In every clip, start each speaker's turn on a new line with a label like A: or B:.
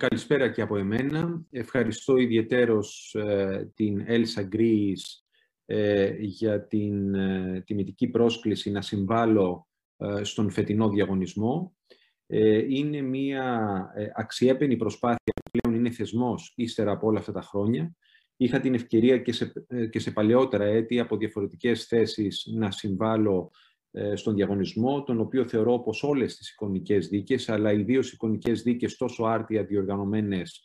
A: Καλησπέρα και από εμένα. Ευχαριστώ ιδιαίτερος ε, την Elsa Greece ε, για την ε, τιμητική πρόσκληση να συμβάλλω ε, στον φετινό διαγωνισμό. Είναι μια αξιέπαινη προσπάθεια που πλέον είναι θεσμός ύστερα από όλα αυτά τα χρόνια. Είχα την ευκαιρία και σε, και σε παλαιότερα έτη από διαφορετικές θέσεις να συμβάλλω στον διαγωνισμό, τον οποίο θεωρώ πως όλες τις εικονικές δίκες, αλλά ιδίως εικονικές δίκες τόσο άρτια διοργανωμένες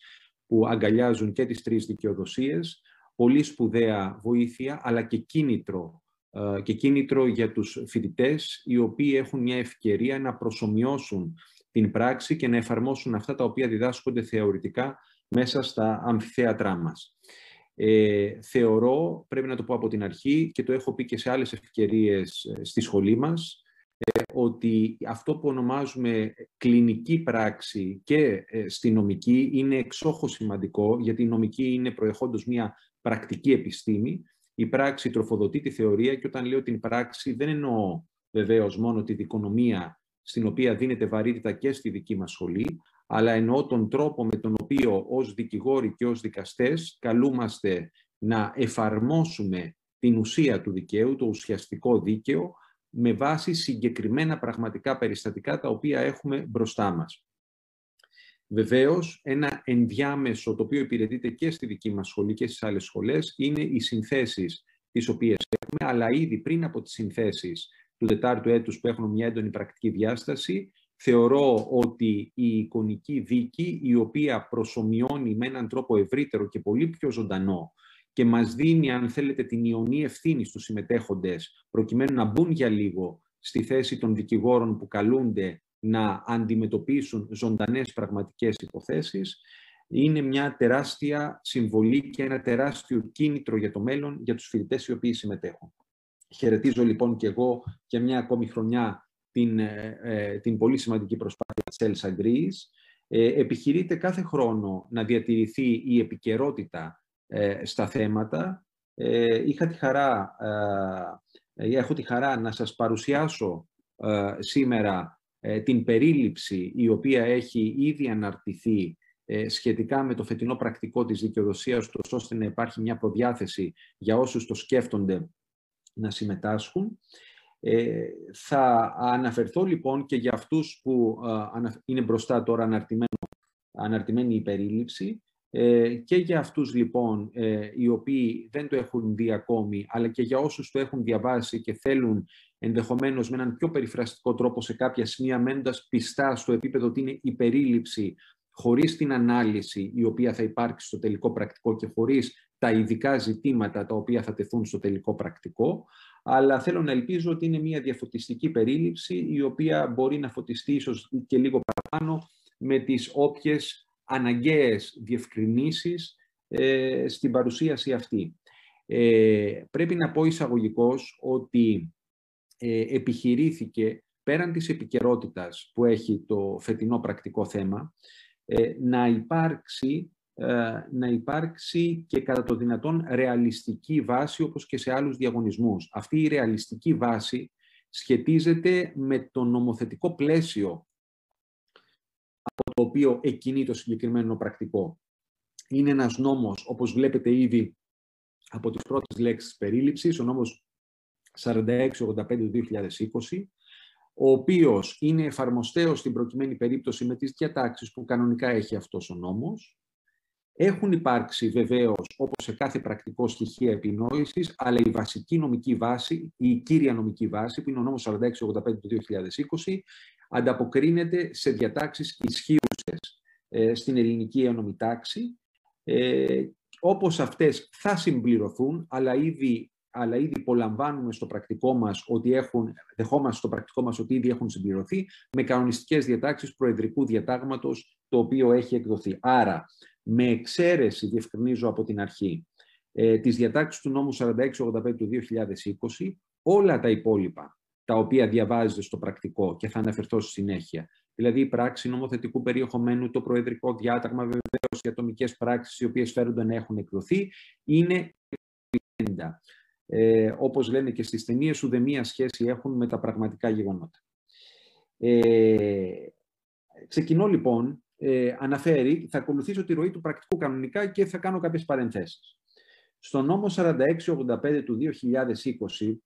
A: που αγκαλιάζουν και τις τρεις δικαιοδοσίες, πολύ σπουδαία βοήθεια, αλλά και κίνητρο, ε, και κίνητρο για τους φοιτητές, οι οποίοι έχουν μια ευκαιρία να προσωμιώσουν την πράξη και να εφαρμόσουν αυτά τα οποία διδάσκονται θεωρητικά μέσα στα αμφιθέατρά μας. Ε, θεωρώ, πρέπει να το πω από την αρχή και το έχω πει και σε άλλες ευκαιρίες ε, στη σχολή μας, ε, ότι αυτό που ονομάζουμε κλινική πράξη και στη νομική είναι εξόχως σημαντικό, γιατί η νομική είναι προεχόντως μια πρακτική επιστήμη. Η πράξη τροφοδοτεί τη θεωρία και όταν λέω την πράξη δεν εννοώ βεβαίως μόνο τη δικονομία στην οποία δίνεται βαρύτητα και στη δική μας σχολή, αλλά εννοώ τον τρόπο με τον οποίο ως δικηγόροι και ως δικαστές καλούμαστε να εφαρμόσουμε την ουσία του δικαίου, το ουσιαστικό δίκαιο, με βάση συγκεκριμένα πραγματικά περιστατικά τα οποία έχουμε μπροστά μας. Βεβαίως, ένα ενδιάμεσο το οποίο υπηρετείται και στη δική μας σχολή και στις άλλες σχολές είναι οι συνθέσεις τις οποίες έχουμε, αλλά ήδη πριν από τις συνθέσεις του τετάρτου έτους που έχουν μια έντονη πρακτική διάσταση, θεωρώ ότι η εικονική δίκη, η οποία προσωμιώνει με έναν τρόπο ευρύτερο και πολύ πιο ζωντανό και μας δίνει, αν θέλετε, την ιονή ευθύνη στους συμμετέχοντες, προκειμένου να μπουν για λίγο στη θέση των δικηγόρων που καλούνται να αντιμετωπίσουν ζωντανές πραγματικές υποθέσεις, είναι μια τεράστια συμβολή και ένα τεράστιο κίνητρο για το μέλλον για τους φοιτητές οι οποίοι συμμετέχουν. Χαιρετίζω λοιπόν και εγώ για μια ακόμη χρονιά την, ε, ε, την πολύ σημαντική προσπάθεια της Elsa Greece. Ε, επιχειρείται κάθε χρόνο να διατηρηθεί η επικαιρότητα ε, στα θέματα. Ε, είχα τη χαρά, έχω τη χαρά να σας παρουσιάσω σήμερα ε, την περίληψη η οποία έχει ήδη αναρτηθεί ε, σχετικά με το φετινό πρακτικό της δικαιοδοσίας τους, ώστε να υπάρχει μια προδιάθεση για όσους το σκέφτονται να συμμετάσχουν. Ε, θα αναφερθώ λοιπόν και για αυτούς που είναι μπροστά τώρα αναρτημένη η περίληψη και για αυτούς λοιπόν οι οποίοι δεν το έχουν δει ακόμη, αλλά και για όσους το έχουν διαβάσει και θέλουν ενδεχομένως με έναν πιο περιφραστικό τρόπο σε κάποια σημεία, μένοντας πιστά στο επίπεδο ότι είναι η περίληψη, χωρίς την ανάλυση η οποία θα υπάρξει στο τελικό πρακτικό και χωρίς τα ειδικά ζητήματα τα οποία θα τεθούν στο τελικό πρακτικό. Αλλά θέλω να ελπίζω ότι είναι μια διαφωτιστική περίληψη η οποία μπορεί να φωτιστεί ίσως και λίγο παραπάνω με τις όποιες αναγκαίες διευκρινήσεις ε, στην παρουσίαση αυτή. Ε, πρέπει να πω εισαγωγικώς ότι ε, επιχειρήθηκε πέραν της επικαιρότητας που έχει το φετινό πρακτικό θέμα, ε, να, υπάρξει, ε, να υπάρξει και κατά το δυνατόν ρεαλιστική βάση όπως και σε άλλους διαγωνισμούς. Αυτή η ρεαλιστική βάση σχετίζεται με το νομοθετικό πλαίσιο από το οποίο εκκινεί το συγκεκριμένο πρακτικό. Είναι ένας νόμος, όπως βλέπετε ήδη από τις πρώτες λέξεις περίληψης, ο νόμος 4685 του 2020, ο οποίος είναι εφαρμοστέος στην προκειμένη περίπτωση με τις διατάξεις που κανονικά έχει αυτός ο νόμος. Έχουν υπάρξει βεβαίως, όπως σε κάθε πρακτικό στοιχείο επινόησης, αλλά η βασική νομική βάση, η κύρια νομική βάση, που είναι ο νόμος 4685 του 2020, ανταποκρίνεται σε διατάξεις ισχύουσες ε, στην ελληνική ένωμη τάξη, ε, όπως αυτές θα συμπληρωθούν, αλλά ήδη αλλά ήδη υπολαμβάνουμε στο πρακτικό μας ότι έχουν, δεχόμαστε στο πρακτικό μας ότι ήδη έχουν συμπληρωθεί με κανονιστικές διατάξεις προεδρικού διατάγματος το οποίο έχει εκδοθεί. Άρα, με εξαίρεση, διευκρινίζω από την αρχή, ε, τις διατάξεις του νόμου 4685 του 2020, όλα τα υπόλοιπα τα οποία διαβάζετε στο πρακτικό και θα αναφερθώ στη συνέχεια, δηλαδή η πράξη νομοθετικού περιεχομένου, το προεδρικό διάταγμα βεβαίως οι ατομικές πράξεις οι οποίες φέρονται να έχουν εκδοθεί, είναι ε, όπως λένε και στις ταινίες, μία σχέση έχουν με τα πραγματικά γεγονότα. Ε, ξεκινώ λοιπόν ε, αναφέρει, θα ακολουθήσω τη ροή του πρακτικού κανονικά και θα κάνω κάποιες παρενθέσεις. Στο νόμο 4685 του 2020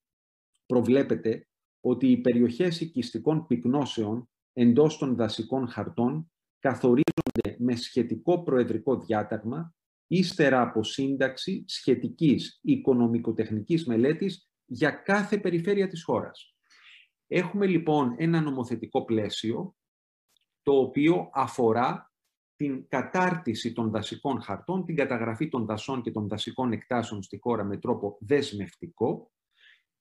A: προβλέπεται ότι οι περιοχές οικιστικών πυκνώσεων εντός των δασικών χαρτών καθορίζονται με σχετικό προεδρικό διάταγμα ύστερα από σύνταξη σχετικής οικονομικοτεχνικής μελέτης για κάθε περιφέρεια της χώρας. Έχουμε λοιπόν ένα νομοθετικό πλαίσιο το οποίο αφορά την κατάρτιση των δασικών χαρτών, την καταγραφή των δασών και των δασικών εκτάσεων στη χώρα με τρόπο δεσμευτικό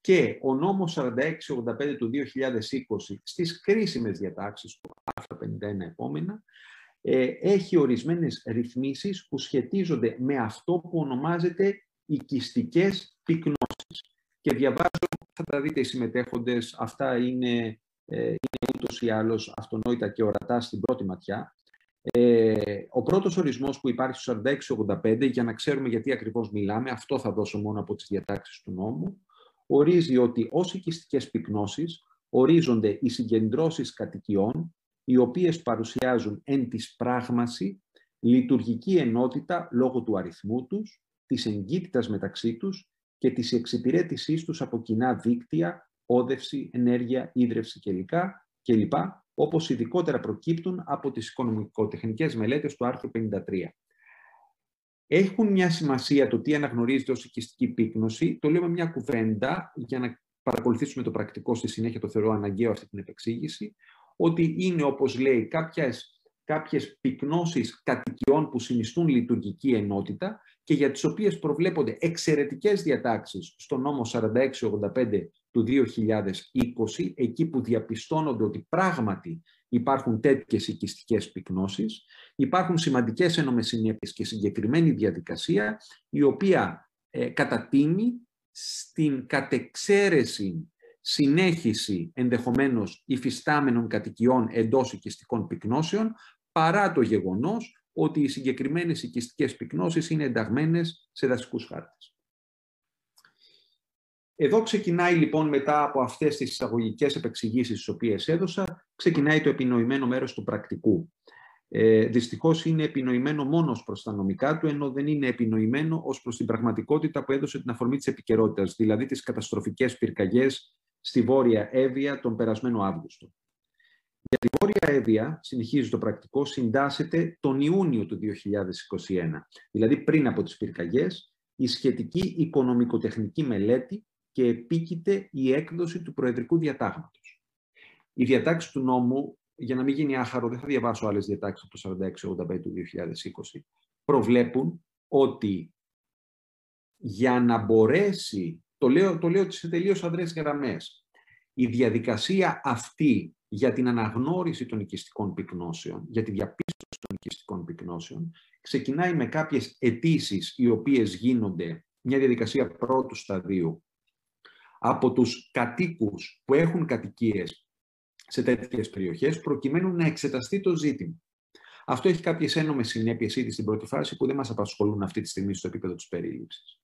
A: και ο νόμος 4685 του 2020 στις κρίσιμες διατάξεις του άρθρα 51 επόμενα ε, έχει ορισμένες ρυθμίσεις που σχετίζονται με αυτό που ονομάζεται οικιστικές πυκνώσεις. Και διαβάζω, θα τα δείτε οι συμμετέχοντες, αυτά είναι, ε, είναι ούτως ή άλλως αυτονόητα και ορατά στην πρώτη ματιά. Ε, ο πρώτος ορισμός που υπάρχει στο 4685, για να ξέρουμε γιατί ακριβώς μιλάμε, αυτό θα δώσω μόνο από τις διατάξεις του νόμου, ορίζει ότι ως οικιστικές πυκνώσεις ορίζονται οι συγκεντρώσεις κατοικιών, οι οποίες παρουσιάζουν εν της πράγμαση λειτουργική ενότητα λόγω του αριθμού τους, της εγκύτητας μεταξύ τους και της εξυπηρέτησής τους από κοινά δίκτυα, όδευση, ενέργεια, ίδρυυση κλπ. κλπ όπως ειδικότερα προκύπτουν από τις οικονομικοτεχνικές μελέτες του άρθρου 53. Έχουν μια σημασία το τι αναγνωρίζεται ως οικιστική πύκνωση. Το λέω με μια κουβέντα για να παρακολουθήσουμε το πρακτικό στη συνέχεια, το θεωρώ αναγκαίο αυτή την επεξήγηση, ότι είναι, όπως λέει, κάποιες, κάποιες πυκνώσεις κατοικιών που συνιστούν λειτουργική ενότητα και για τις οποίες προβλέπονται εξαιρετικές διατάξεις στο νόμο 4685 του 2020, εκεί που διαπιστώνονται ότι πράγματι υπάρχουν τέτοιες οικιστικές πυκνώσεις, υπάρχουν σημαντικές ένομες και συγκεκριμένη διαδικασία, η οποία ε, κατατείνει στην κατεξαίρεση συνέχιση ενδεχομένως υφιστάμενων κατοικιών εντός οικιστικών πυκνώσεων, παρά το γεγονός ότι οι συγκεκριμένες οικιστικές πυκνώσεις είναι ενταγμένες σε δασικούς χάρτες. Εδώ ξεκινάει λοιπόν μετά από αυτές τις εισαγωγικές επεξηγήσεις τις οποίες έδωσα, ξεκινάει το επινοημένο μέρος του πρακτικού. Ε, δυστυχώς είναι επινοημένο μόνο ως προς τα νομικά του, ενώ δεν είναι επινοημένο ως προς την πραγματικότητα που έδωσε την αφορμή της επικαιρότητας, δηλαδή τις καταστροφικές πυρκαγιές στη Βόρεια Εύβοια τον περασμένο Αύγουστο. Για τη Βόρεια Εύβοια, συνεχίζει το πρακτικό, συντάσσεται τον Ιούνιο του 2021, δηλαδή πριν από τις πυρκαγιές, η σχετική οικονομικοτεχνική μελέτη και επίκειται η έκδοση του Προεδρικού Διατάγματος. Οι διατάξει του νόμου, για να μην γίνει άχαρο, δεν θα διαβάσω άλλες διατάξεις από το 4685 του 2020, προβλέπουν ότι για να μπορέσει, το λέω, το λέω σε τελείως αδρές γραμμές, η διαδικασία αυτή για την αναγνώριση των οικιστικών πυκνώσεων, για τη διαπίστωση των οικιστικών πυκνώσεων, ξεκινάει με κάποιες αιτήσεις οι οποίες γίνονται μια διαδικασία πρώτου σταδίου από τους κατοίκους που έχουν κατοικίες σε τέτοιες περιοχές, προκειμένου να εξεταστεί το ζήτημα. Αυτό έχει κάποιες ένομες συνέπειες ήδη στην πρώτη φάση που δεν μας απασχολούν αυτή τη στιγμή στο επίπεδο της περίληψης.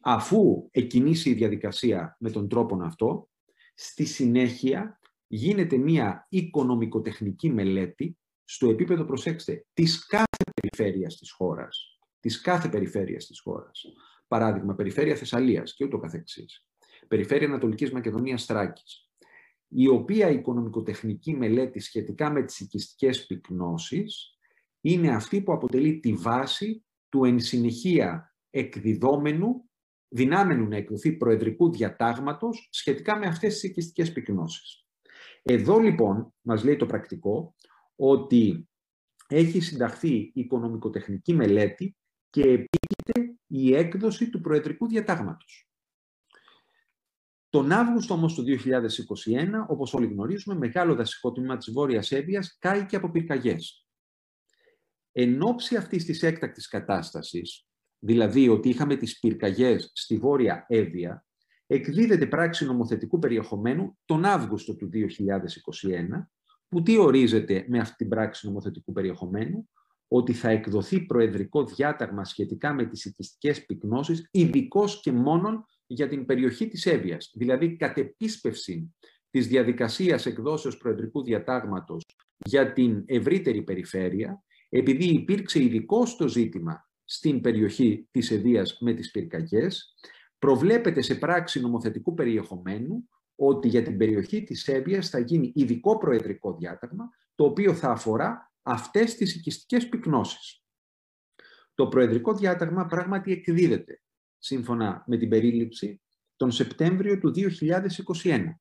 A: Αφού εκκινήσει η διαδικασία με τον τρόπο αυτό, στη συνέχεια γίνεται μια οικονομικοτεχνική μελέτη στο επίπεδο, προσέξτε, της κάθε περιφέρειας της χώρας. Της κάθε περιφέρειας της χώρας. Παράδειγμα, περιφέρεια Θεσσαλίας και ούτω καθεξής. Περιφέρεια Ανατολικής Μακεδονίας Στράκης. Η οποία οικονομικοτεχνική μελέτη σχετικά με τις οικιστικές πυκνώσεις είναι αυτή που αποτελεί τη βάση του εν συνεχεία εκδιδόμενου, δυνάμενου να εκδοθεί προεδρικού διατάγματος σχετικά με αυτές τις οικιστικές πυκνώσεις. Εδώ λοιπόν μας λέει το πρακτικό ότι έχει συνταχθεί οικονομικοτεχνική μελέτη και επίκειται η έκδοση του Προεδρικού Διατάγματος. Τον Αύγουστο όμως του 2021, όπως όλοι γνωρίζουμε, μεγάλο δασικό τμήμα της Βόρειας Εύβοιας και από πυρκαγιές. Εν ώψη αυτής της έκτακτης κατάστασης, δηλαδή ότι είχαμε τις πυρκαγιές στη Βόρεια Εύβοια, εκδίδεται πράξη νομοθετικού περιεχομένου τον Αύγουστο του 2021, που τι ορίζεται με αυτή την πράξη νομοθετικού περιεχομένου, ότι θα εκδοθεί προεδρικό διάταγμα σχετικά με τις οικιστικές πυκνώσεις, ειδικώς και μόνον για την περιοχή της Εύβοιας, δηλαδή κατ' επίσπευση της διαδικασίας εκδόσεως προεδρικού διατάγματος για την ευρύτερη περιφέρεια, επειδή υπήρξε ειδικό στο ζήτημα στην περιοχή της Εδίας με τις πυρκαγιές, προβλέπεται σε πράξη νομοθετικού περιεχομένου ότι για την περιοχή της Εύβοιας θα γίνει ειδικό προεδρικό διάταγμα, το οποίο θα αφορά αυτές τις οικιστικές πυκνώσεις. Το προεδρικό διάταγμα πράγματι εκδίδεται, σύμφωνα με την περίληψη, τον Σεπτέμβριο του 2021.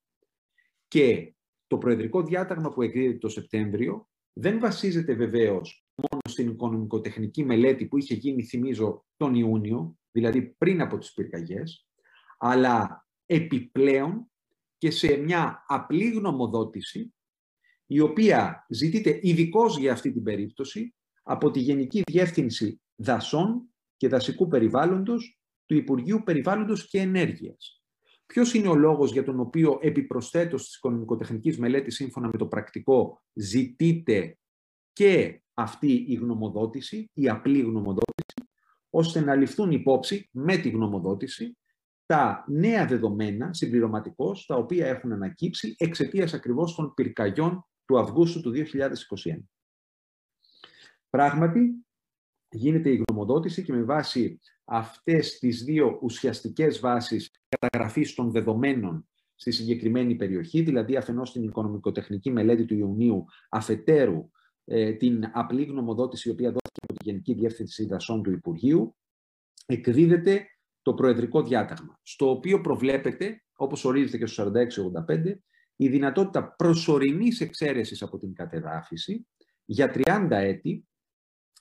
A: Και το προεδρικό διάταγμα που εκδίδεται το Σεπτέμβριο δεν βασίζεται βεβαίως μόνο στην οικονομικοτεχνική μελέτη που είχε γίνει, θυμίζω, τον Ιούνιο, δηλαδή πριν από τις πυρκαγιές, αλλά επιπλέον και σε μια απλή γνωμοδότηση, η οποία ζητείται ειδικώς για αυτή την περίπτωση από τη Γενική Διεύθυνση Δασών και Δασικού Περιβάλλοντος του Υπουργείου Περιβάλλοντος και Ενέργειας. Ποιος είναι ο λόγος για τον οποίο επιπροσθέτως της οικονομικοτεχνικής μελέτης σύμφωνα με το πρακτικό ζητείται και αυτή η γνωμοδότηση, η απλή γνωμοδότηση, ώστε να ληφθούν υπόψη με τη γνωμοδότηση τα νέα δεδομένα συμπληρωματικώς τα οποία έχουν ανακύψει εξαιτίας ακριβώς των πυρκαγιών του Αυγούστου του 2021. Πράγματι, γίνεται η γνωμοδότηση και με βάση αυτές τις δύο ουσιαστικές βάσεις καταγραφής των δεδομένων στη συγκεκριμένη περιοχή, δηλαδή αφενός την οικονομικοτεχνική μελέτη του Ιουνίου, αφετέρου ε, την απλή γνωμοδότηση η οποία δόθηκε από τη Γενική Διεύθυνση Δασών του Υπουργείου, εκδίδεται το Προεδρικό Διάταγμα, στο οποίο προβλέπεται, όπως ορίζεται και στο 4685, η δυνατότητα προσωρινής εξαίρεσης από την κατεδάφιση για 30 έτη,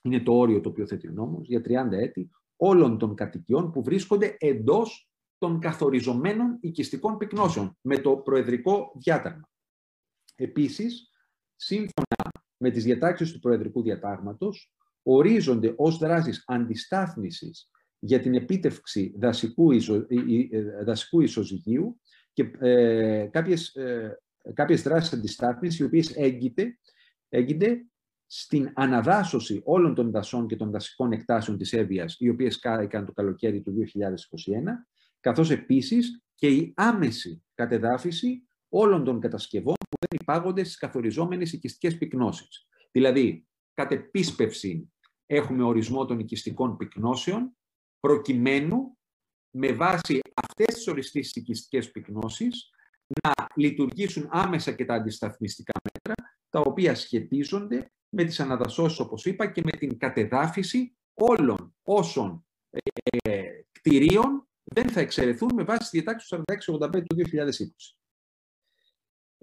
A: είναι το όριο το οποίο θέτει ο νόμος, για 30 έτη όλων των κατοικιών που βρίσκονται εντός των καθοριζομένων οικιστικών πυκνώσεων με το Προεδρικό Διάταγμα. Επίσης, σύμφωνα με τις διατάξεις του Προεδρικού Διατάγματος, ορίζονται ως δράσεις αντιστάθμισης για την επίτευξη δασικού, ισο, δασικού ισοζυγίου και ε, κάποιες, ε, κάποιες δράσεις αντιστάθμισης οι οποίες έγκυται, έγκυται στην αναδάσωση όλων των δασών και των δασικών εκτάσεων της Εύβοιας, οι οποίες κάθηκαν το καλοκαίρι του 2021, καθώς επίσης και η άμεση κατεδάφιση όλων των κατασκευών που δεν υπάγονται στις καθοριζόμενες οικιστικές πυκνώσεις. Δηλαδή, κατ' επίσπευση έχουμε ορισμό των οικιστικών πυκνώσεων, προκειμένου με βάση αυτές τις οριστείς οικιστικές πυκνώσεις να λειτουργήσουν άμεσα και τα αντισταθμιστικά μέτρα, τα οποία σχετίζονται με τις αναδασώσεις, όπως είπα, και με την κατεδάφιση όλων όσων ε, κτηρίων δεν θα εξαιρεθούν με βάση τη διατάξη του 4685 του 2020.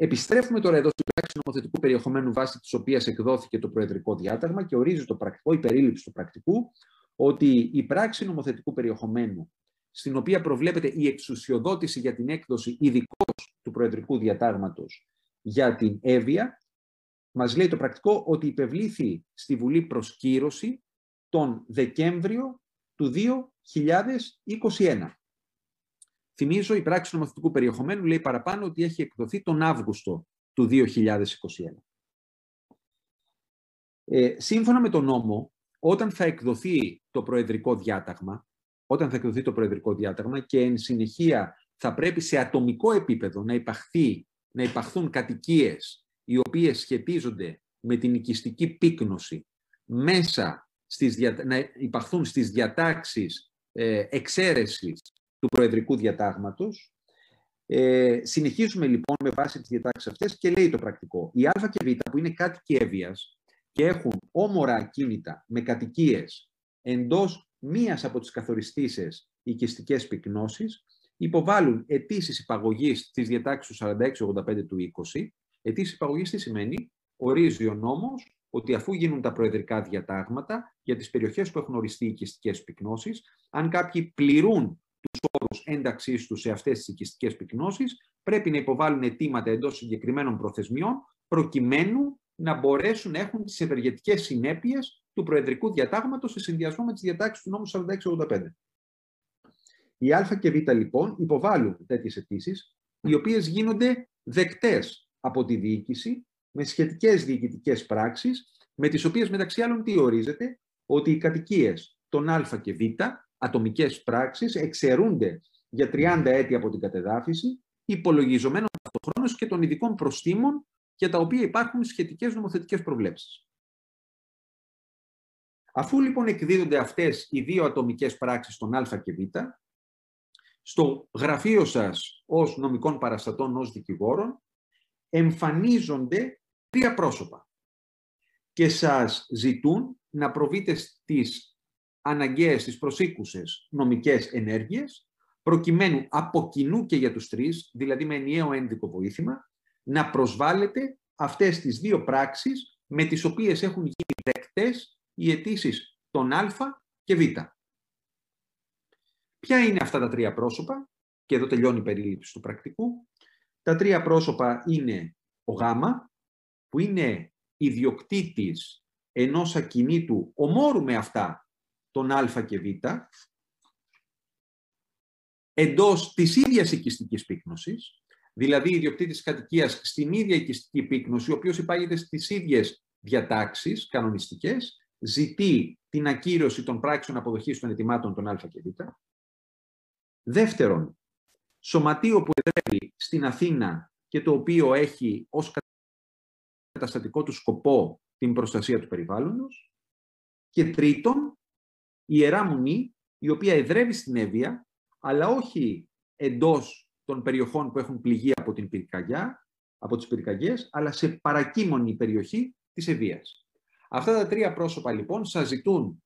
A: Επιστρέφουμε τώρα εδώ στην πράξη νομοθετικού περιεχομένου βάση της οποίας εκδόθηκε το Προεδρικό Διάταγμα και ορίζει το πρακτικό, η περίληψη του πρακτικού, ότι η πράξη νομοθετικού περιεχομένου, στην οποία προβλέπεται η εξουσιοδότηση για την έκδοση ειδικώ του Προεδρικού Διατάγματος για την Εύβοια, μας λέει το πρακτικό ότι υπευλήθη στη Βουλή προσκύρωση τον Δεκέμβριο του 2021. Θυμίζω, η πράξη νομοθετικού περιεχομένου λέει παραπάνω ότι έχει εκδοθεί τον Αύγουστο του 2021. Ε, σύμφωνα με τον νόμο, όταν θα εκδοθεί το προεδρικό διάταγμα, όταν θα εκδοθεί το προεδρικό διάταγμα και εν συνεχεία θα πρέπει σε ατομικό επίπεδο να, υπαχθεί, να υπαχθούν κατοικίες οι οποίες σχετίζονται με την οικιστική πύκνωση μέσα στις να υπαχθούν στις διατάξεις ε, εξαίρεσης του Προεδρικού Διατάγματος. Ε, συνεχίζουμε λοιπόν με βάση τις διατάξεις αυτές και λέει το πρακτικό. Η Α και Β που είναι κάτοικοι έβειας και έχουν όμορα ακίνητα με κατοικίες εντός μίας από τις καθοριστήσεις οικιστικές πυκνώσεις, υποβάλλουν αιτήσεις υπαγωγής της διατάξης του 4685 του 20. Αιτήσεις υπαγωγής τι σημαίνει, ορίζει ο νόμος ότι αφού γίνουν τα προεδρικά διατάγματα για τις περιοχές που έχουν οριστεί οικιστικές πυκνώσεις, αν κάποιοι πληρούν του όρους ένταξής τους σε αυτές τις οικιστικές πυκνώσεις, πρέπει να υποβάλουν αιτήματα εντός συγκεκριμένων προθεσμιών, προκειμένου να μπορέσουν να έχουν τις ευεργετικές συνέπειες του Προεδρικού Διατάγματος σε συνδυασμό με τις διατάξεις του νόμου 4685. Οι Α και Β λοιπόν υποβάλλουν τέτοιες αιτήσεις, οι οποίες γίνονται δεκτές από τη διοίκηση με σχετικές διοικητικές πράξεις, με τις οποίες μεταξύ άλλων τι ορίζεται, ότι οι κατοικίες των Α και Β, ατομικές πράξεις, εξαιρούνται για 30 έτη από την κατεδάφιση, υπολογιζομένων αυτοχρόνω και των ειδικών προστήμων για τα οποία υπάρχουν σχετικές νομοθετικές προβλέψεις. Αφού λοιπόν εκδίδονται αυτές οι δύο ατομικές πράξεις των Α και Β, στο γραφείο σας ως νομικών παραστατών, ως δικηγόρων, εμφανίζονται τρία πρόσωπα και σας ζητούν να προβείτε στις αναγκαίες, στις προσήκουσες νομικές ενέργειες, προκειμένου από κοινού και για τους τρεις, δηλαδή με ενιαίο ένδικο βοήθημα, να προσβάλλετε αυτές τις δύο πράξεις με τις οποίες έχουν γίνει δεκτές οι αιτήσεις των Α και Β. Ποια είναι αυτά τα τρία πρόσωπα, και εδώ τελειώνει η περίληψη του πρακτικού. Τα τρία πρόσωπα είναι ο Γ, που είναι ιδιοκτήτης ενός ακινήτου ομόρου με αυτά των Α και Β, εντός της ίδιας οικιστικής πύκνωσης, δηλαδή ιδιοκτήτης κατοικίας στην ίδια οικιστική πύκνωση, ο οποίος υπάγεται στις ίδιες διατάξεις κανονιστικές, ζητεί την ακύρωση των πράξεων αποδοχής των ετοιμάτων των Α και Β. Δεύτερον, σωματείο που εδρεύει στην Αθήνα και το οποίο έχει ως καταστατικό του σκοπό την προστασία του περιβάλλοντος. Και τρίτον, η Ιερά Μουνή, η οποία εδρεύει στην Εύβοια, αλλά όχι εντός των περιοχών που έχουν πληγεί από την πυρκαγιά, από τις πυρκαγιές, αλλά σε παρακείμονη περιοχή της Εβίας. Αυτά τα τρία πρόσωπα λοιπόν σας ζητούν,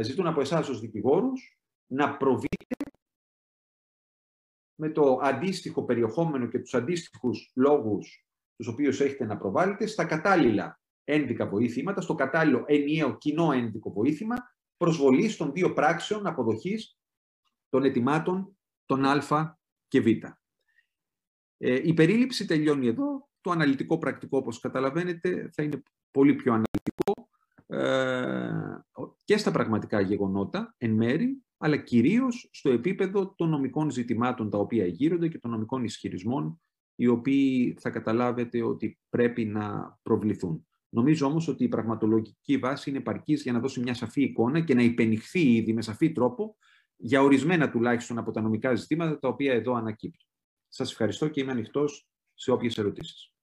A: ζητούν από εσάς ως δικηγόρους να προβείτε με το αντίστοιχο περιεχόμενο και τους αντίστοιχους λόγους τους οποίους έχετε να προβάλλετε στα κατάλληλα ένδικα βοήθηματα, στο κατάλληλο ενιαίο κοινό ένδικο βοήθημα προσβολής των δύο πράξεων αποδοχής των ετοιμάτων των Α και Β. Ε, η περίληψη τελειώνει εδώ. Το αναλυτικό πρακτικό, όπως καταλαβαίνετε, θα είναι πολύ πιο αναλυτικό ε, και στα πραγματικά γεγονότα, εν μέρη, αλλά κυρίως στο επίπεδο των νομικών ζητημάτων τα οποία γύρονται και των νομικών ισχυρισμών οι οποίοι θα καταλάβετε ότι πρέπει να προβληθούν. Νομίζω όμως ότι η πραγματολογική βάση είναι επαρκής για να δώσει μια σαφή εικόνα και να υπενηχθεί ήδη με σαφή τρόπο για ορισμένα τουλάχιστον από τα νομικά ζητήματα τα οποία εδώ ανακύπτουν. Σας ευχαριστώ και είμαι ανοιχτός σε όποιες ερωτήσεις.